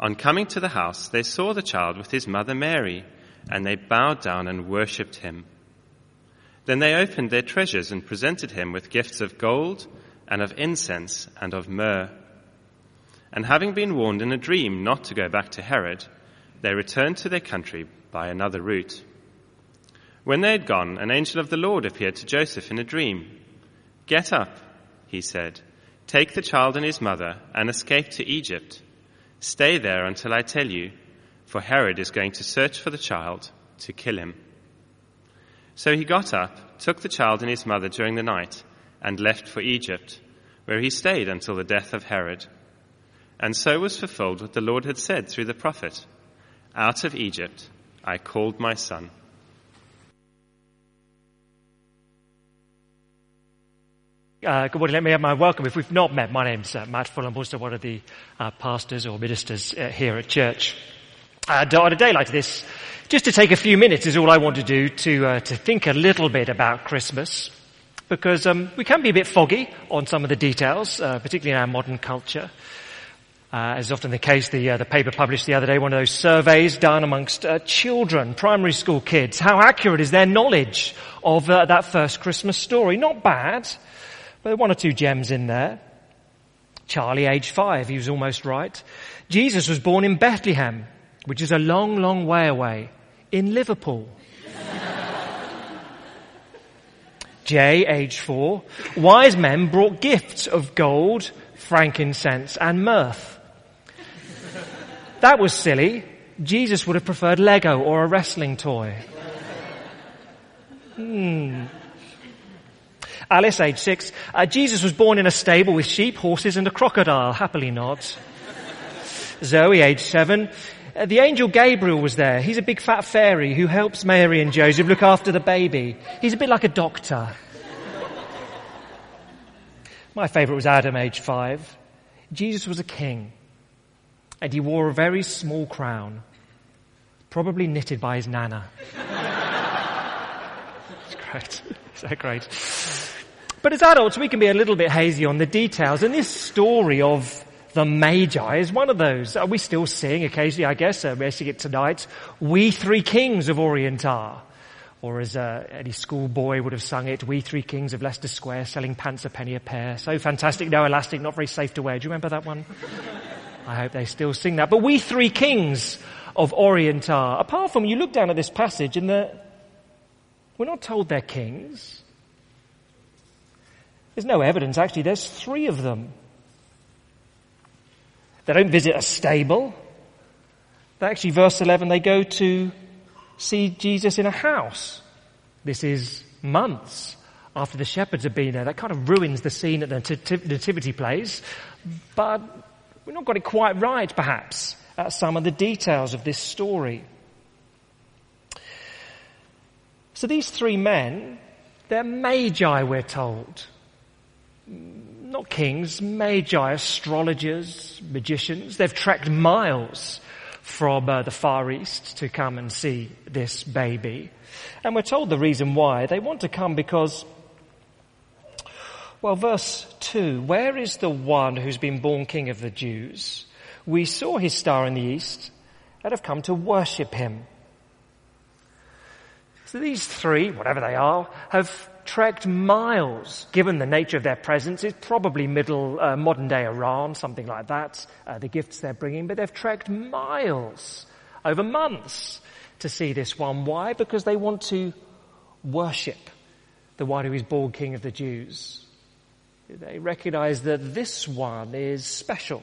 On coming to the house, they saw the child with his mother Mary, and they bowed down and worshipped him. Then they opened their treasures and presented him with gifts of gold, and of incense, and of myrrh. And having been warned in a dream not to go back to Herod, they returned to their country by another route. When they had gone, an angel of the Lord appeared to Joseph in a dream. Get up, he said, take the child and his mother, and escape to Egypt Stay there until I tell you, for Herod is going to search for the child to kill him. So he got up, took the child and his mother during the night, and left for Egypt, where he stayed until the death of Herod. And so was fulfilled what the Lord had said through the prophet Out of Egypt I called my son. Uh, good morning. Let me have my welcome. If we've not met, my name's uh, Matt Full. I'm also one of the uh, pastors or ministers uh, here at church. And on a day like this, just to take a few minutes is all I want to do to uh, to think a little bit about Christmas, because um, we can be a bit foggy on some of the details, uh, particularly in our modern culture. as is often the case, the the paper published the other day one of those surveys done amongst children, primary school kids. How accurate is their knowledge of that first Christmas story? Not bad. But one or two gems in there. Charlie, age five, he was almost right. Jesus was born in Bethlehem, which is a long, long way away, in Liverpool. Jay, age four, wise men brought gifts of gold, frankincense, and mirth. That was silly. Jesus would have preferred Lego or a wrestling toy. Hmm. Alice, age six. Uh, Jesus was born in a stable with sheep, horses, and a crocodile. Happily nods. Zoe, age seven. Uh, the angel Gabriel was there. He's a big fat fairy who helps Mary and Joseph look after the baby. He's a bit like a doctor. My favourite was Adam, age five. Jesus was a king, and he wore a very small crown, probably knitted by his nana. It's great. Is that great? But as adults, we can be a little bit hazy on the details, and this story of the Magi is one of those. Are we still sing occasionally, I guess, uh, we're singing it tonight, We Three Kings of Orient are. Or as uh, any schoolboy would have sung it, We Three Kings of Leicester Square selling pants a penny a pair. So fantastic, no elastic, not very safe to wear. Do you remember that one? I hope they still sing that. But We Three Kings of Orient are. Apart from, you look down at this passage and the, we're not told they're kings. There's no evidence, actually. There's three of them. They don't visit a stable. Actually, verse 11, they go to see Jesus in a house. This is months after the shepherds have been there. That kind of ruins the scene at the nativity place. But we've not got it quite right, perhaps, at some of the details of this story. So these three men, they're magi, we're told not kings, magi, astrologers, magicians. They've trekked miles from uh, the Far East to come and see this baby. And we're told the reason why. They want to come because, well, verse 2, where is the one who's been born king of the Jews? We saw his star in the east and have come to worship him. So these three, whatever they are, have trekked miles, given the nature of their presence. It's probably middle, uh, modern day Iran, something like that, uh, the gifts they're bringing, but they've trekked miles over months to see this one. Why? Because they want to worship the one who is born King of the Jews. They recognize that this one is special.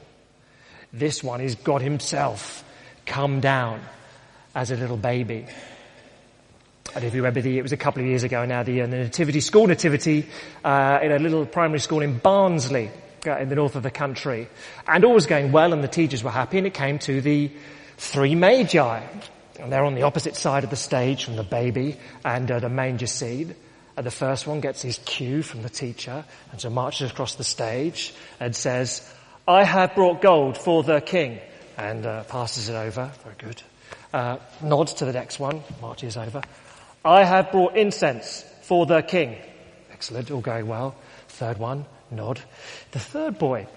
This one is God himself come down as a little baby. And if you remember, the, it was a couple of years ago now, the, uh, nativity, school nativity, uh, in a little primary school in Barnsley, uh, in the north of the country. And all was going well and the teachers were happy and it came to the three magi. And they're on the opposite side of the stage from the baby and uh, the manger scene. And the first one gets his cue from the teacher and so marches across the stage and says, I have brought gold for the king. And uh, passes it over. Very good. Uh, nods to the next one, marches over. I have brought incense for the king. Excellent, all going well. Third one, nod. The third boy,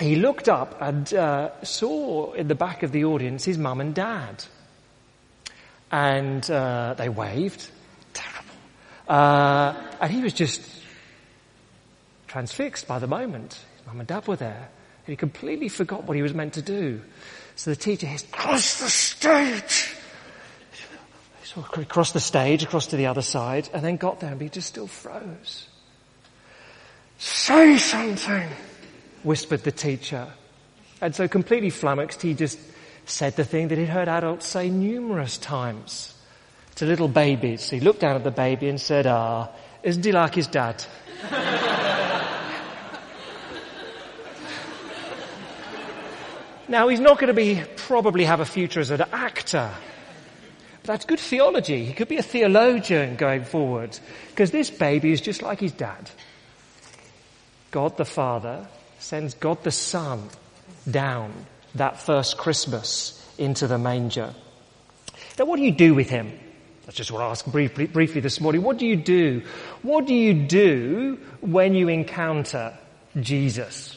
he looked up and uh, saw in the back of the audience his mum and dad. And uh, they waved. Terrible. Uh, and he was just transfixed by the moment. His mum and dad were there. And he completely forgot what he was meant to do. So the teacher hissed, cross the stage! Across the stage, across to the other side, and then got there and he just still froze. Say something, whispered the teacher. And so completely flummoxed, he just said the thing that he'd heard adults say numerous times to little babies. He looked down at the baby and said, ah, isn't he like his dad? now he's not going to be, probably have a future as an actor that's good theology. He could be a theologian going forward because this baby is just like his dad. God the Father sends God the Son down that first Christmas into the manger. Now what do you do with him? That's just what I asked briefly, briefly this morning. What do you do? What do you do when you encounter Jesus?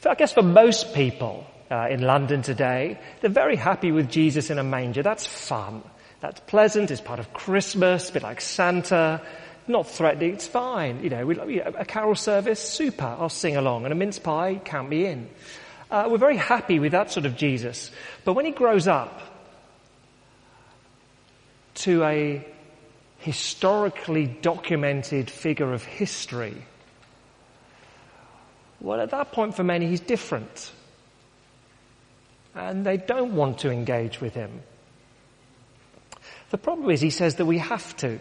So I guess for most people, uh, in London today, they're very happy with Jesus in a manger. That's fun. That's pleasant. It's part of Christmas, a bit like Santa. Not threatening. It's fine. You know, we, a carol service, super. I'll sing along. And a mince pie, count me in. Uh, we're very happy with that sort of Jesus. But when he grows up to a historically documented figure of history, well, at that point for many, he's different and they don't want to engage with him. The problem is he says that we have to.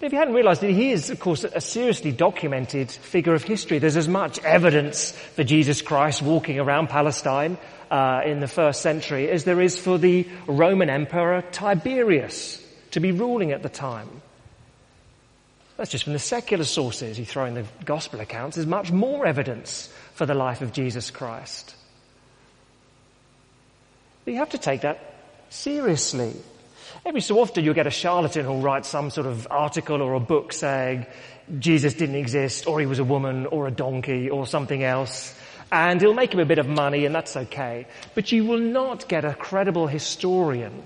If you hadn't realized he is, of course, a seriously documented figure of history. There's as much evidence for Jesus Christ walking around Palestine uh, in the first century as there is for the Roman Emperor Tiberius to be ruling at the time. That's just from the secular sources you throw in the gospel accounts. There's much more evidence for the life of Jesus Christ. But you have to take that seriously. Every so often you'll get a charlatan who'll write some sort of article or a book saying Jesus didn't exist or he was a woman or a donkey or something else. And he'll make him a bit of money and that's okay. But you will not get a credible historian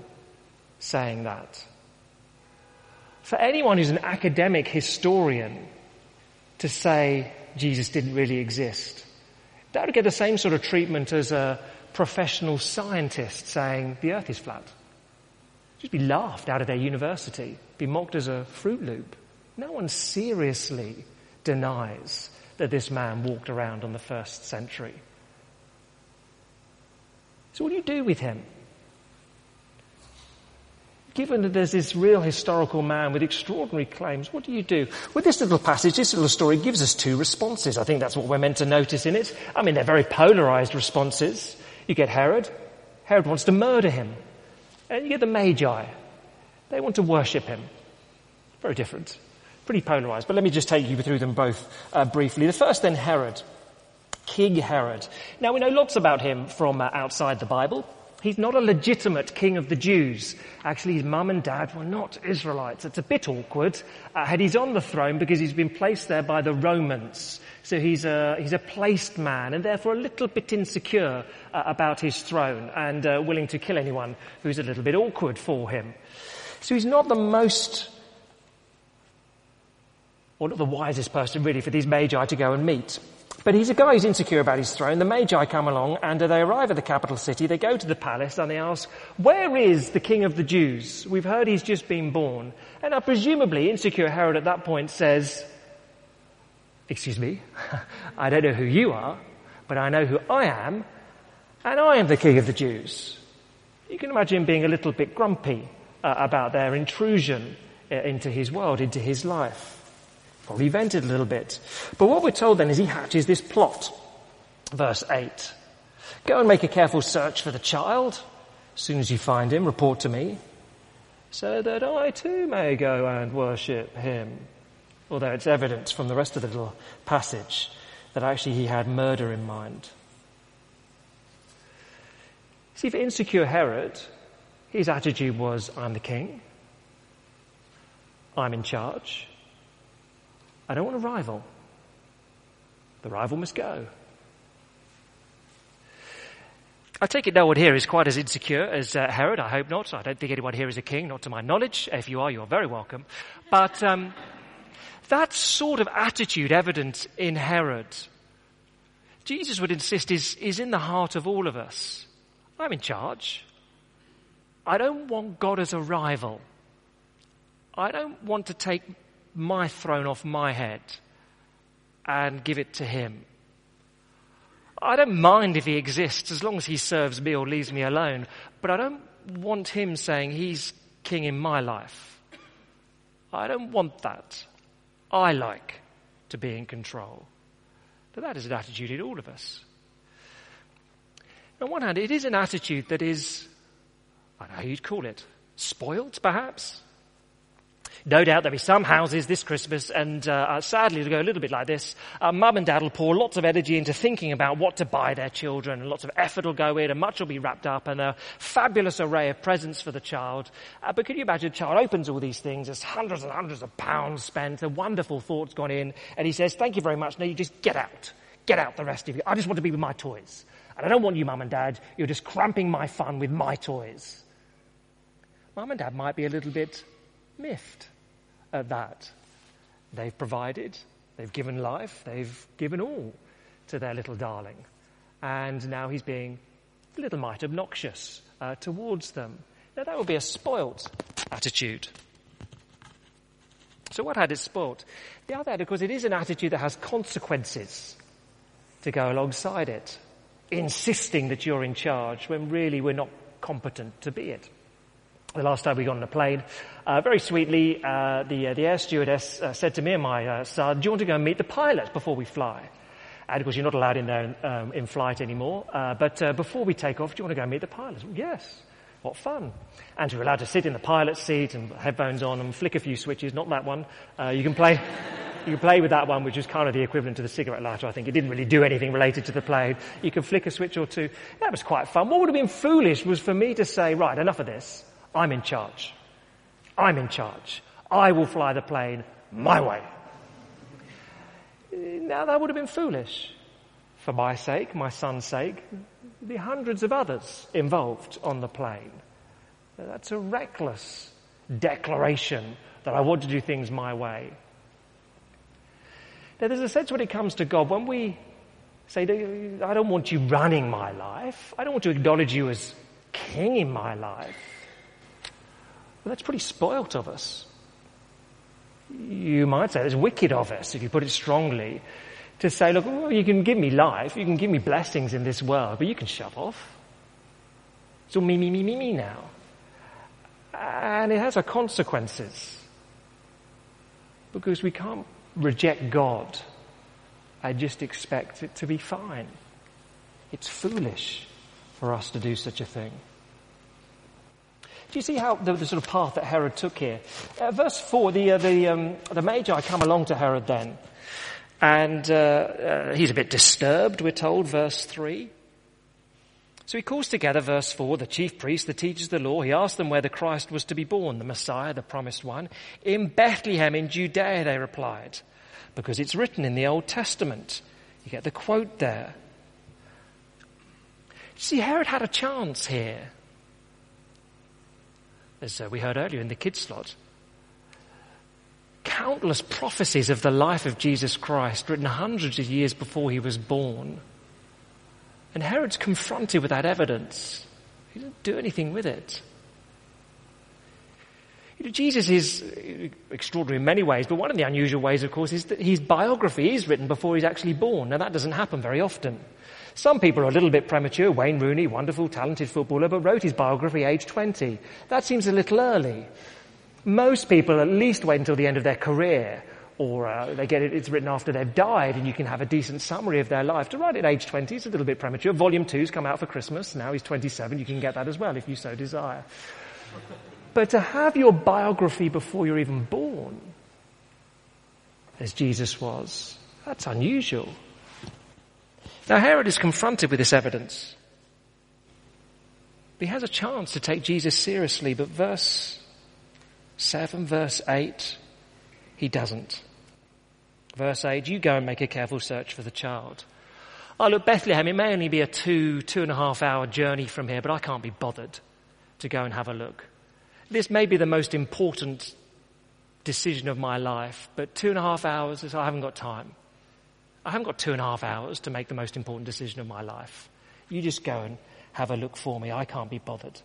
saying that. For anyone who's an academic historian to say Jesus didn't really exist, that would get the same sort of treatment as a professional scientist saying the earth is flat. Just be laughed out of their university, be mocked as a Fruit Loop. No one seriously denies that this man walked around on the first century. So what do you do with him? Given that there's this real historical man with extraordinary claims, what do you do? With this little passage, this little story gives us two responses. I think that's what we're meant to notice in it. I mean, they're very polarized responses. You get Herod. Herod wants to murder him. And you get the Magi. They want to worship him. Very different. Pretty polarized. But let me just take you through them both uh, briefly. The first then, Herod. King Herod. Now we know lots about him from uh, outside the Bible. He's not a legitimate king of the Jews. Actually, his mum and dad were not Israelites. It's a bit awkward. Uh, and he's on the throne because he's been placed there by the Romans. So he's a, he's a placed man and therefore a little bit insecure uh, about his throne and uh, willing to kill anyone who's a little bit awkward for him. So he's not the most, or not the wisest person really for these magi to go and meet. But he's a guy who's insecure about his throne. The Magi come along and they arrive at the capital city. They go to the palace and they ask, where is the king of the Jews? We've heard he's just been born. And now presumably insecure Herod at that point says, excuse me, I don't know who you are, but I know who I am, and I am the king of the Jews. You can imagine being a little bit grumpy uh, about their intrusion uh, into his world, into his life. Probably vented a little bit. But what we're told then is he hatches this plot. Verse 8. Go and make a careful search for the child. As soon as you find him, report to me, so that I too may go and worship him. Although it's evident from the rest of the little passage that actually he had murder in mind. See, for insecure Herod, his attitude was, I'm the king. I'm in charge. I don't want a rival. The rival must go. I take it no one here is quite as insecure as uh, Herod. I hope not. I don't think anyone here is a king, not to my knowledge. If you are, you're very welcome. But um, that sort of attitude evident in Herod, Jesus would insist is, is in the heart of all of us. I'm in charge. I don't want God as a rival. I don't want to take my throne off my head and give it to him. I don't mind if he exists as long as he serves me or leaves me alone, but I don't want him saying he's king in my life. I don't want that. I like to be in control. But that is an attitude in all of us. On one hand, it is an attitude that is, I don't know how you'd call it, spoilt perhaps? No doubt there'll be some houses this Christmas, and uh, uh, sadly it'll go a little bit like this. Uh, Mum and Dad will pour lots of energy into thinking about what to buy their children, and lots of effort will go in, and much will be wrapped up, and a fabulous array of presents for the child. Uh, but can you imagine a child opens all these things, there's hundreds and hundreds of pounds spent, a wonderful thought's gone in, and he says, thank you very much, now you just get out. Get out the rest of you. I just want to be with my toys. And I don't want you, Mum and Dad, you're just cramping my fun with my toys. Mum and Dad might be a little bit miffed at that. They've provided, they've given life, they've given all to their little darling. And now he's being a little mite obnoxious uh, towards them. Now that would be a spoilt attitude. So what had it spoilt? The other had, of course, it is an attitude that has consequences to go alongside it. Insisting that you're in charge when really we're not competent to be it the last time we got on a plane, uh, very sweetly, uh, the, uh, the air stewardess uh, said to me and my uh, son, do you want to go and meet the pilot before we fly? And of course, you're not allowed in there um, in flight anymore. Uh, but before we take off, do you want to go and meet the pilot? Well, yes. What fun. And you're allowed to sit in the pilot's seat and headphones on and flick a few switches, not that one. you can play, you can play with that one, which is kind of the equivalent to the cigarette lighter, I think. It didn't really do anything related to the plane. You can flick a switch or two. That was quite fun. What would have been foolish was for me to say, right, enough of this. I'm in charge. I'm in charge. I will fly the plane my way. Now that would have been foolish. For my sake, my son's sake, there'd hundreds of others involved on the plane. That's a reckless declaration that I want to do things my way. Now there's a sense when it comes to God, when we say, I don't want you running my life, I don't want to acknowledge you as king in my life. Well, that's pretty spoilt of us. You might say it's wicked of us, if you put it strongly, to say, look, well, you can give me life, you can give me blessings in this world, but you can shove off. It's all me, me, me, me, me now. And it has a consequences. Because we can't reject God and just expect it to be fine. It's foolish for us to do such a thing. Do you see how the, the sort of path that Herod took here? Uh, verse 4, the, uh, the, um, the Magi come along to Herod then. And uh, uh, he's a bit disturbed, we're told, verse 3. So he calls together, verse 4, the chief priests, the teachers of the law. He asked them where the Christ was to be born, the Messiah, the promised one. In Bethlehem in Judea, they replied, because it's written in the Old Testament. You get the quote there. See, Herod had a chance here. As uh, we heard earlier in the kids slot. Countless prophecies of the life of Jesus Christ written hundreds of years before he was born and Herod's confronted with that evidence. He doesn't do anything with it. You know, Jesus is extraordinary in many ways, but one of the unusual ways, of course, is that his biography is written before he's actually born. Now that doesn't happen very often. Some people are a little bit premature. Wayne Rooney, wonderful, talented footballer, but wrote his biography age 20. That seems a little early. Most people at least wait until the end of their career or uh, they get it, it's written after they've died and you can have a decent summary of their life. To write at age 20 is a little bit premature. Volume 2's come out for Christmas. Now he's 27. You can get that as well if you so desire. But to have your biography before you're even born, as Jesus was, that's unusual. Now Herod is confronted with this evidence. He has a chance to take Jesus seriously, but verse 7, verse 8, he doesn't. Verse 8, you go and make a careful search for the child. Oh, look, Bethlehem, it may only be a two, two and a half hour journey from here, but I can't be bothered to go and have a look. This may be the most important decision of my life, but two and a half hours, I haven't got time. I haven't got two and a half hours to make the most important decision of my life. You just go and have a look for me. I can't be bothered.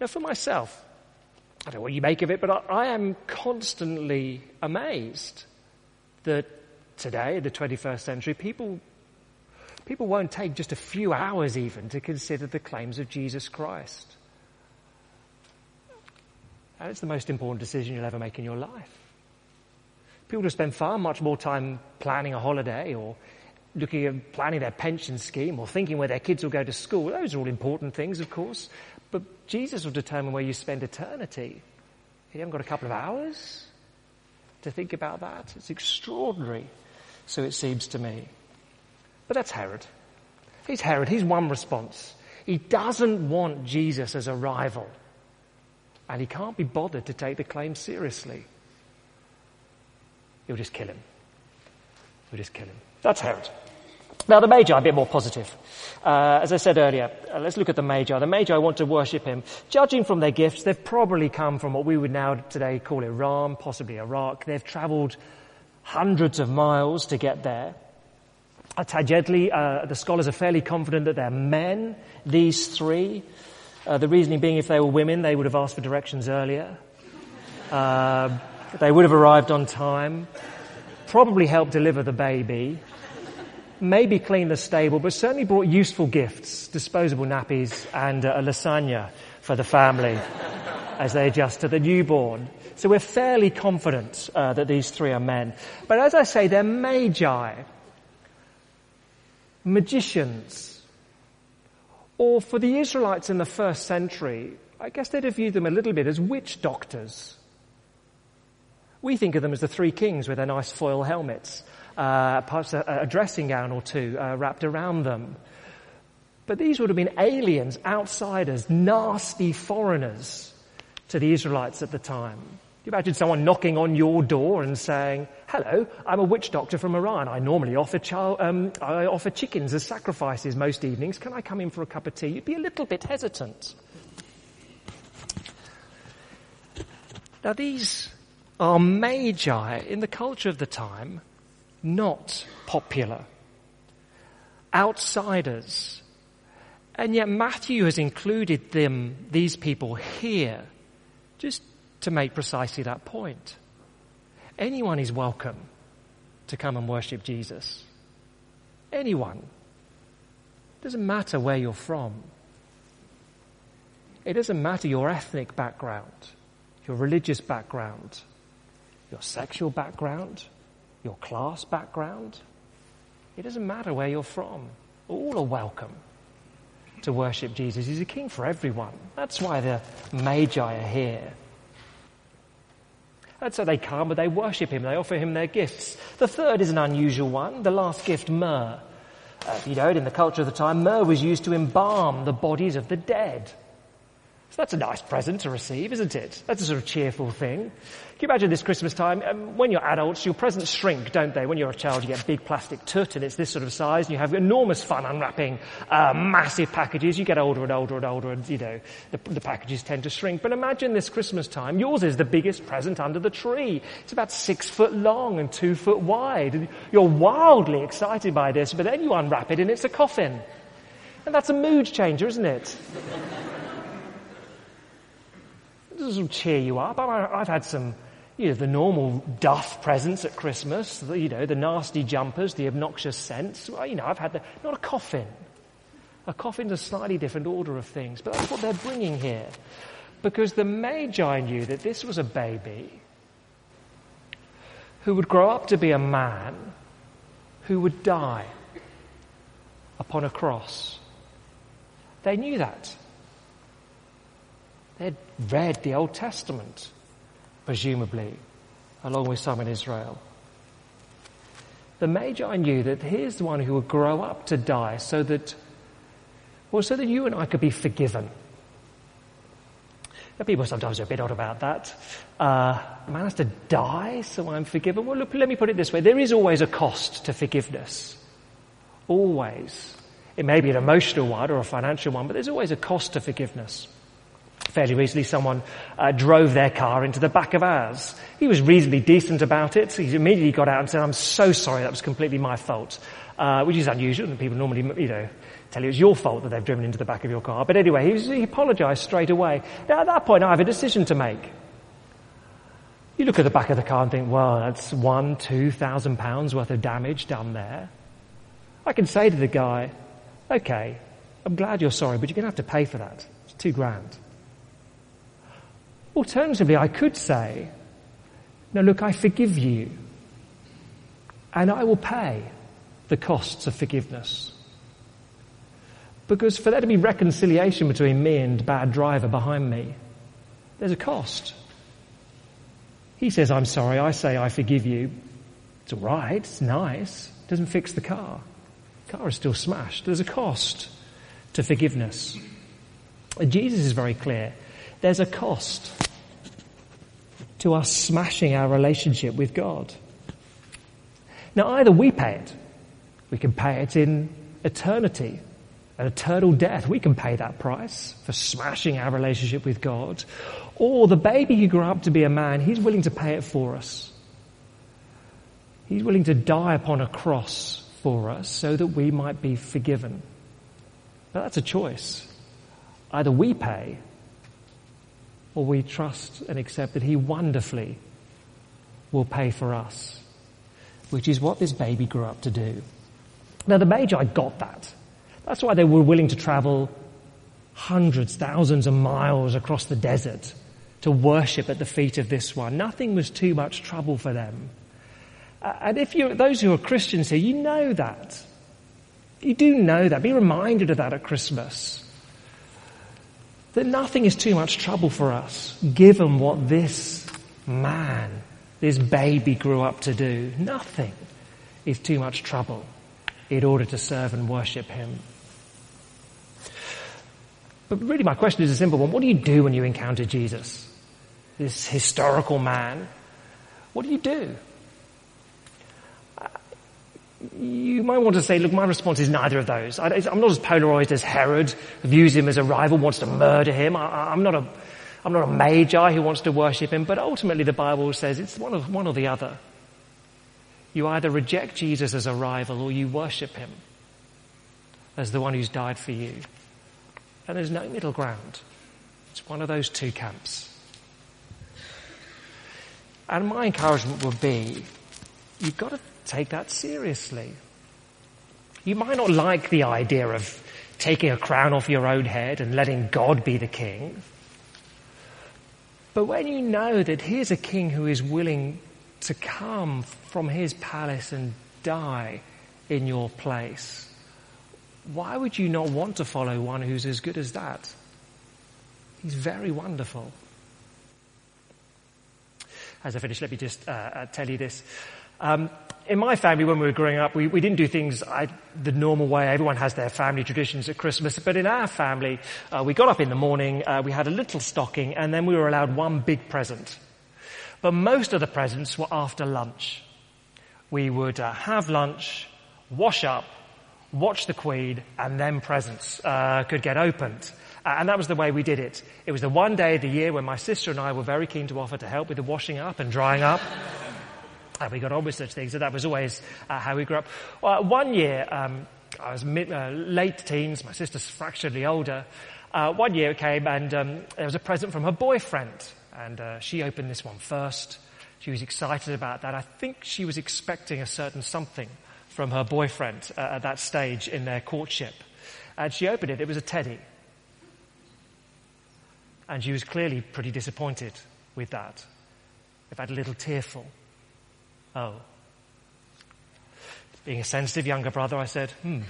Now, for myself, I don't know what you make of it, but I, I am constantly amazed that today, in the 21st century, people, people won't take just a few hours even to consider the claims of Jesus Christ. And it's the most important decision you'll ever make in your life. People spend far much more time planning a holiday or looking at planning their pension scheme or thinking where their kids will go to school. Those are all important things, of course. But Jesus will determine where you spend eternity. You haven't got a couple of hours to think about that. It's extraordinary, so it seems to me. But that's Herod. He's Herod. He's one response. He doesn't want Jesus as a rival. And he can't be bothered to take the claim seriously. He'll just kill him. He'll just kill him. That's Herod. Now the Magi, a bit more positive. Uh, as I said earlier, uh, let's look at the Magi. The Magi want to worship him. Judging from their gifts, they've probably come from what we would now today call Iran, possibly Iraq. They've travelled hundreds of miles to get there. Tajedli. uh, the scholars are fairly confident that they're men, these three. Uh, the reasoning being if they were women, they would have asked for directions earlier. They would have arrived on time, probably helped deliver the baby maybe cleaned the stable, but certainly brought useful gifts, disposable nappies and uh, a lasagna for the family as they adjust to the newborn. So we're fairly confident uh, that these three are men. But as I say, they're magi, magicians, or for the Israelites in the first century, I guess they'd have viewed them a little bit as witch doctors. We think of them as the three kings with their nice foil helmets uh, perhaps a, a, dressing gown or two uh, wrapped around them. But these would have been aliens, outsiders, nasty foreigners to the Israelites at the time. You imagine someone knocking on your door and saying, "Hello, I'm a witch doctor from Iran. I normally offer child, um, I offer chickens as sacrifices most evenings. Can I come in for a cup of tea?" You'd be a little bit hesitant. Now these are magi in the culture of the time not popular, outsiders. And yet Matthew has included them, these people here, just to make precisely that point. Anyone is welcome to come and worship Jesus. Anyone. It Doesn't matter where you're from. It doesn't matter your ethnic background, your religious background, your sexual background, your class background. It doesn't matter where you're from. All are welcome to worship Jesus. He's a king for everyone. That's why the Magi are here. And so they come and they worship him, they offer him their gifts. The third is an unusual one, the last gift, myrrh. Uh, you know, in the culture of the time, myrrh was used to embalm the bodies of the dead. So that's a nice present to receive, isn't it? That's a sort of cheerful thing. Can you imagine this Christmas time? Um, when you're adults, your presents shrink, don't they? When you're a child, you get a big plastic toot and it's this sort of size and you have enormous fun unwrapping uh, massive packages. You get older and older and older and, you know, the, the packages tend to shrink. But imagine this Christmas time. Yours is the biggest present under the tree. It's about six foot long and two foot wide. And you're wildly excited by this, but then you unwrap it and it's a coffin. And that's a mood changer, isn't it? This will cheer you up. I've had some you know, the normal duff presents at Christmas, the, you know, the nasty jumpers, the obnoxious scents. Well, you know, I've had the, not a coffin. A coffin's a slightly different order of things, but that's what they're bringing here. Because the Magi knew that this was a baby who would grow up to be a man who would die upon a cross. They knew that. They'd read the Old Testament presumably, along with some in Israel. The Magi knew that here's the one who would grow up to die so that, well, so that you and I could be forgiven. Now, people sometimes are a bit odd about that. Uh, man has to die so I'm forgiven. Well, look, let me put it this way. There is always a cost to forgiveness. Always. It may be an emotional one or a financial one, but there's always a cost to forgiveness fairly recently someone uh, drove their car into the back of ours. He was reasonably decent about it. He immediately got out and said, I'm so sorry, that was completely my fault. Uh, which is unusual, and people normally, you know, tell you it's your fault that they've driven into the back of your car. But anyway, he, was, he apologized straight away. Now at that point, I have a decision to make. You look at the back of the car and think, well, that's one, two thousand pounds worth of damage done there. I can say to the guy, okay, I'm glad you're sorry, but you're going to have to pay for that. It's two grand. Alternatively, I could say, no, look, I forgive you and I will pay the costs of forgiveness. Because for there to be reconciliation between me and the bad driver behind me, there's a cost. He says, I'm sorry. I say, I forgive you. It's all right. It's nice. It doesn't fix the car. The car is still smashed. There's a cost to forgiveness. And Jesus is very clear. There's a cost to us smashing our relationship with God. Now either we pay it, we can pay it in eternity, an eternal death. We can pay that price for smashing our relationship with God. Or the baby who grew up to be a man, he's willing to pay it for us. He's willing to die upon a cross for us so that we might be forgiven. But that's a choice. Either we pay or we trust and accept that He wonderfully will pay for us, which is what this baby grew up to do. Now the Magi got that. That's why they were willing to travel hundreds, thousands of miles across the desert to worship at the feet of this one. Nothing was too much trouble for them. Uh, and if you, those who are Christians here, you know that. You do know that. Be reminded of that at Christmas that nothing is too much trouble for us, given what this man, this baby grew up to do. Nothing is too much trouble in order to serve and worship him. But really my question is a simple one. What do you do when you encounter Jesus? This historical man. What do you do? You might want to say, look, my response is neither of those. I, am not as polarized as Herod, views him as a rival, wants to murder him. I, am not a, I'm not a magi who wants to worship him, but ultimately the Bible says it's one, of, one or the other. You either reject Jesus as a rival or you worship him as the one who's died for you. And there's no middle ground. It's one of those two camps. And my encouragement would be, you've got to take that seriously. You might not like the idea of taking a crown off your own head and letting God be the king. But when you know that here's a king who is willing to come from his palace and die in your place, why would you not want to follow one who's as good as that? He's very wonderful. as I finish, let me just uh, uh, tell you this. Um, in my family, when we were growing up, we, we didn't do things I, the normal way. Everyone has their family traditions at Christmas. But in our family, uh, we got up in the morning, uh, we had a little stocking, and then we were allowed one big present. But most of the presents were after lunch. We would uh, have lunch, wash up, watch the Queen, and then presents uh, could get opened. And that was the way we did it. It was the one day of the year when my sister and I were very keen to offer to help with the washing up and drying up. And we got on with such things, so that was always uh, how we grew up. Well, one year, um, I was mid, uh, late teens, my sister's fractionally older. Uh, one year it came and um, there was a present from her boyfriend, and uh, she opened this one first. She was excited about that. I think she was expecting a certain something from her boyfriend uh, at that stage in their courtship. And she opened it, it was a teddy. And she was clearly pretty disappointed with that. In fact, a little tearful. Oh. Being a sensitive younger brother, I said, hmm,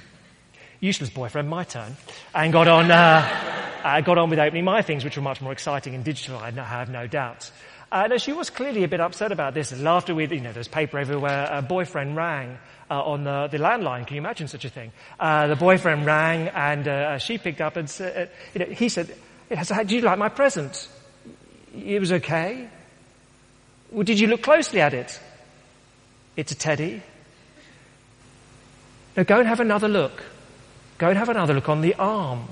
useless boyfriend, my turn. And got on, uh, I got on with opening my things, which were much more exciting and digital, I have no doubt. Uh, no, she was clearly a bit upset about this. And after we, you know, there's paper everywhere. A boyfriend rang uh, on the, the, landline. Can you imagine such a thing? Uh, the boyfriend rang, and uh, she picked up and said, uh, you know, he said, "Do you like my present?" It was okay. Well, did you look closely at it? It's a teddy. Now go and have another look. Go and have another look on the arm.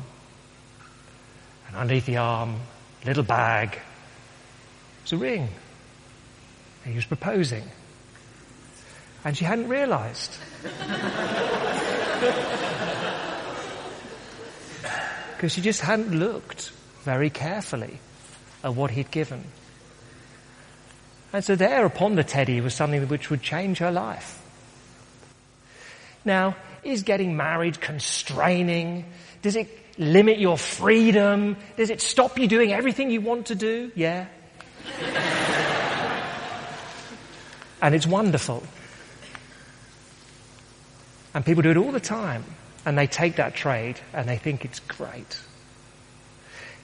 And underneath the arm, little bag, was a ring. And He was proposing. And she hadn't realized. Because she just hadn't looked very carefully at what he'd given. And so there upon the teddy was something which would change her life. Now, is getting married constraining? Does it limit your freedom? Does it stop you doing everything you want to do? Yeah. and it's wonderful. And people do it all the time. And they take that trade and they think it's great.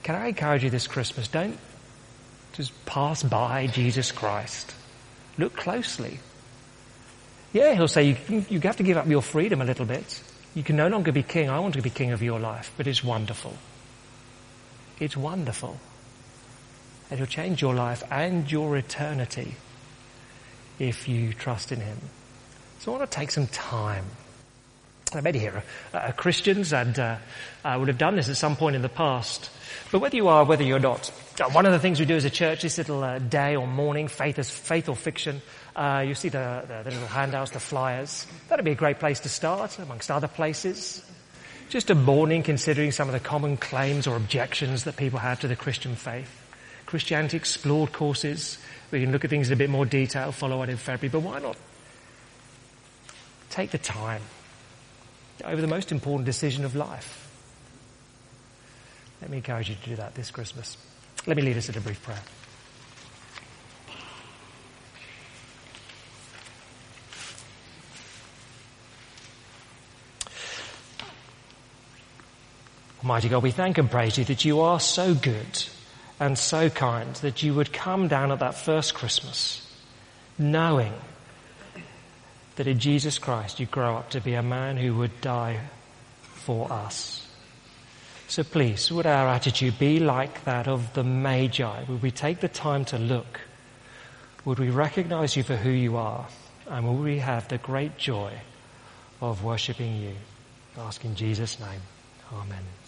Can I encourage you this Christmas? Don't just pass by Jesus Christ. Look closely. Yeah, he'll say you, you have to give up your freedom a little bit. You can no longer be king. I want to be king of your life, but it's wonderful. It's wonderful. It'll change your life and your eternity if you trust in Him. So I want to take some time. Many here are, are Christians and uh, uh, would have done this at some point in the past. But whether you are, whether you're not, uh, one of the things we do as a church, this little uh, day or morning, faith is faith or fiction. Uh, you see the, the, the little handouts, the flyers. That'd be a great place to start, amongst other places. Just a morning considering some of the common claims or objections that people have to the Christian faith. Christianity Explored courses. We can look at things in a bit more detail, follow on in February, but why not take the time over the most important decision of life? Let me encourage you to do that this Christmas. Let me lead us in a brief prayer. Almighty God, we thank and praise you that you are so good and so kind that you would come down at that first Christmas knowing that in Jesus Christ you grow up to be a man who would die for us. So please, would our attitude be like that of the Magi? Would we take the time to look? Would we recognize you for who you are? And will we have the great joy of worshipping you? I ask in Jesus' name. Amen.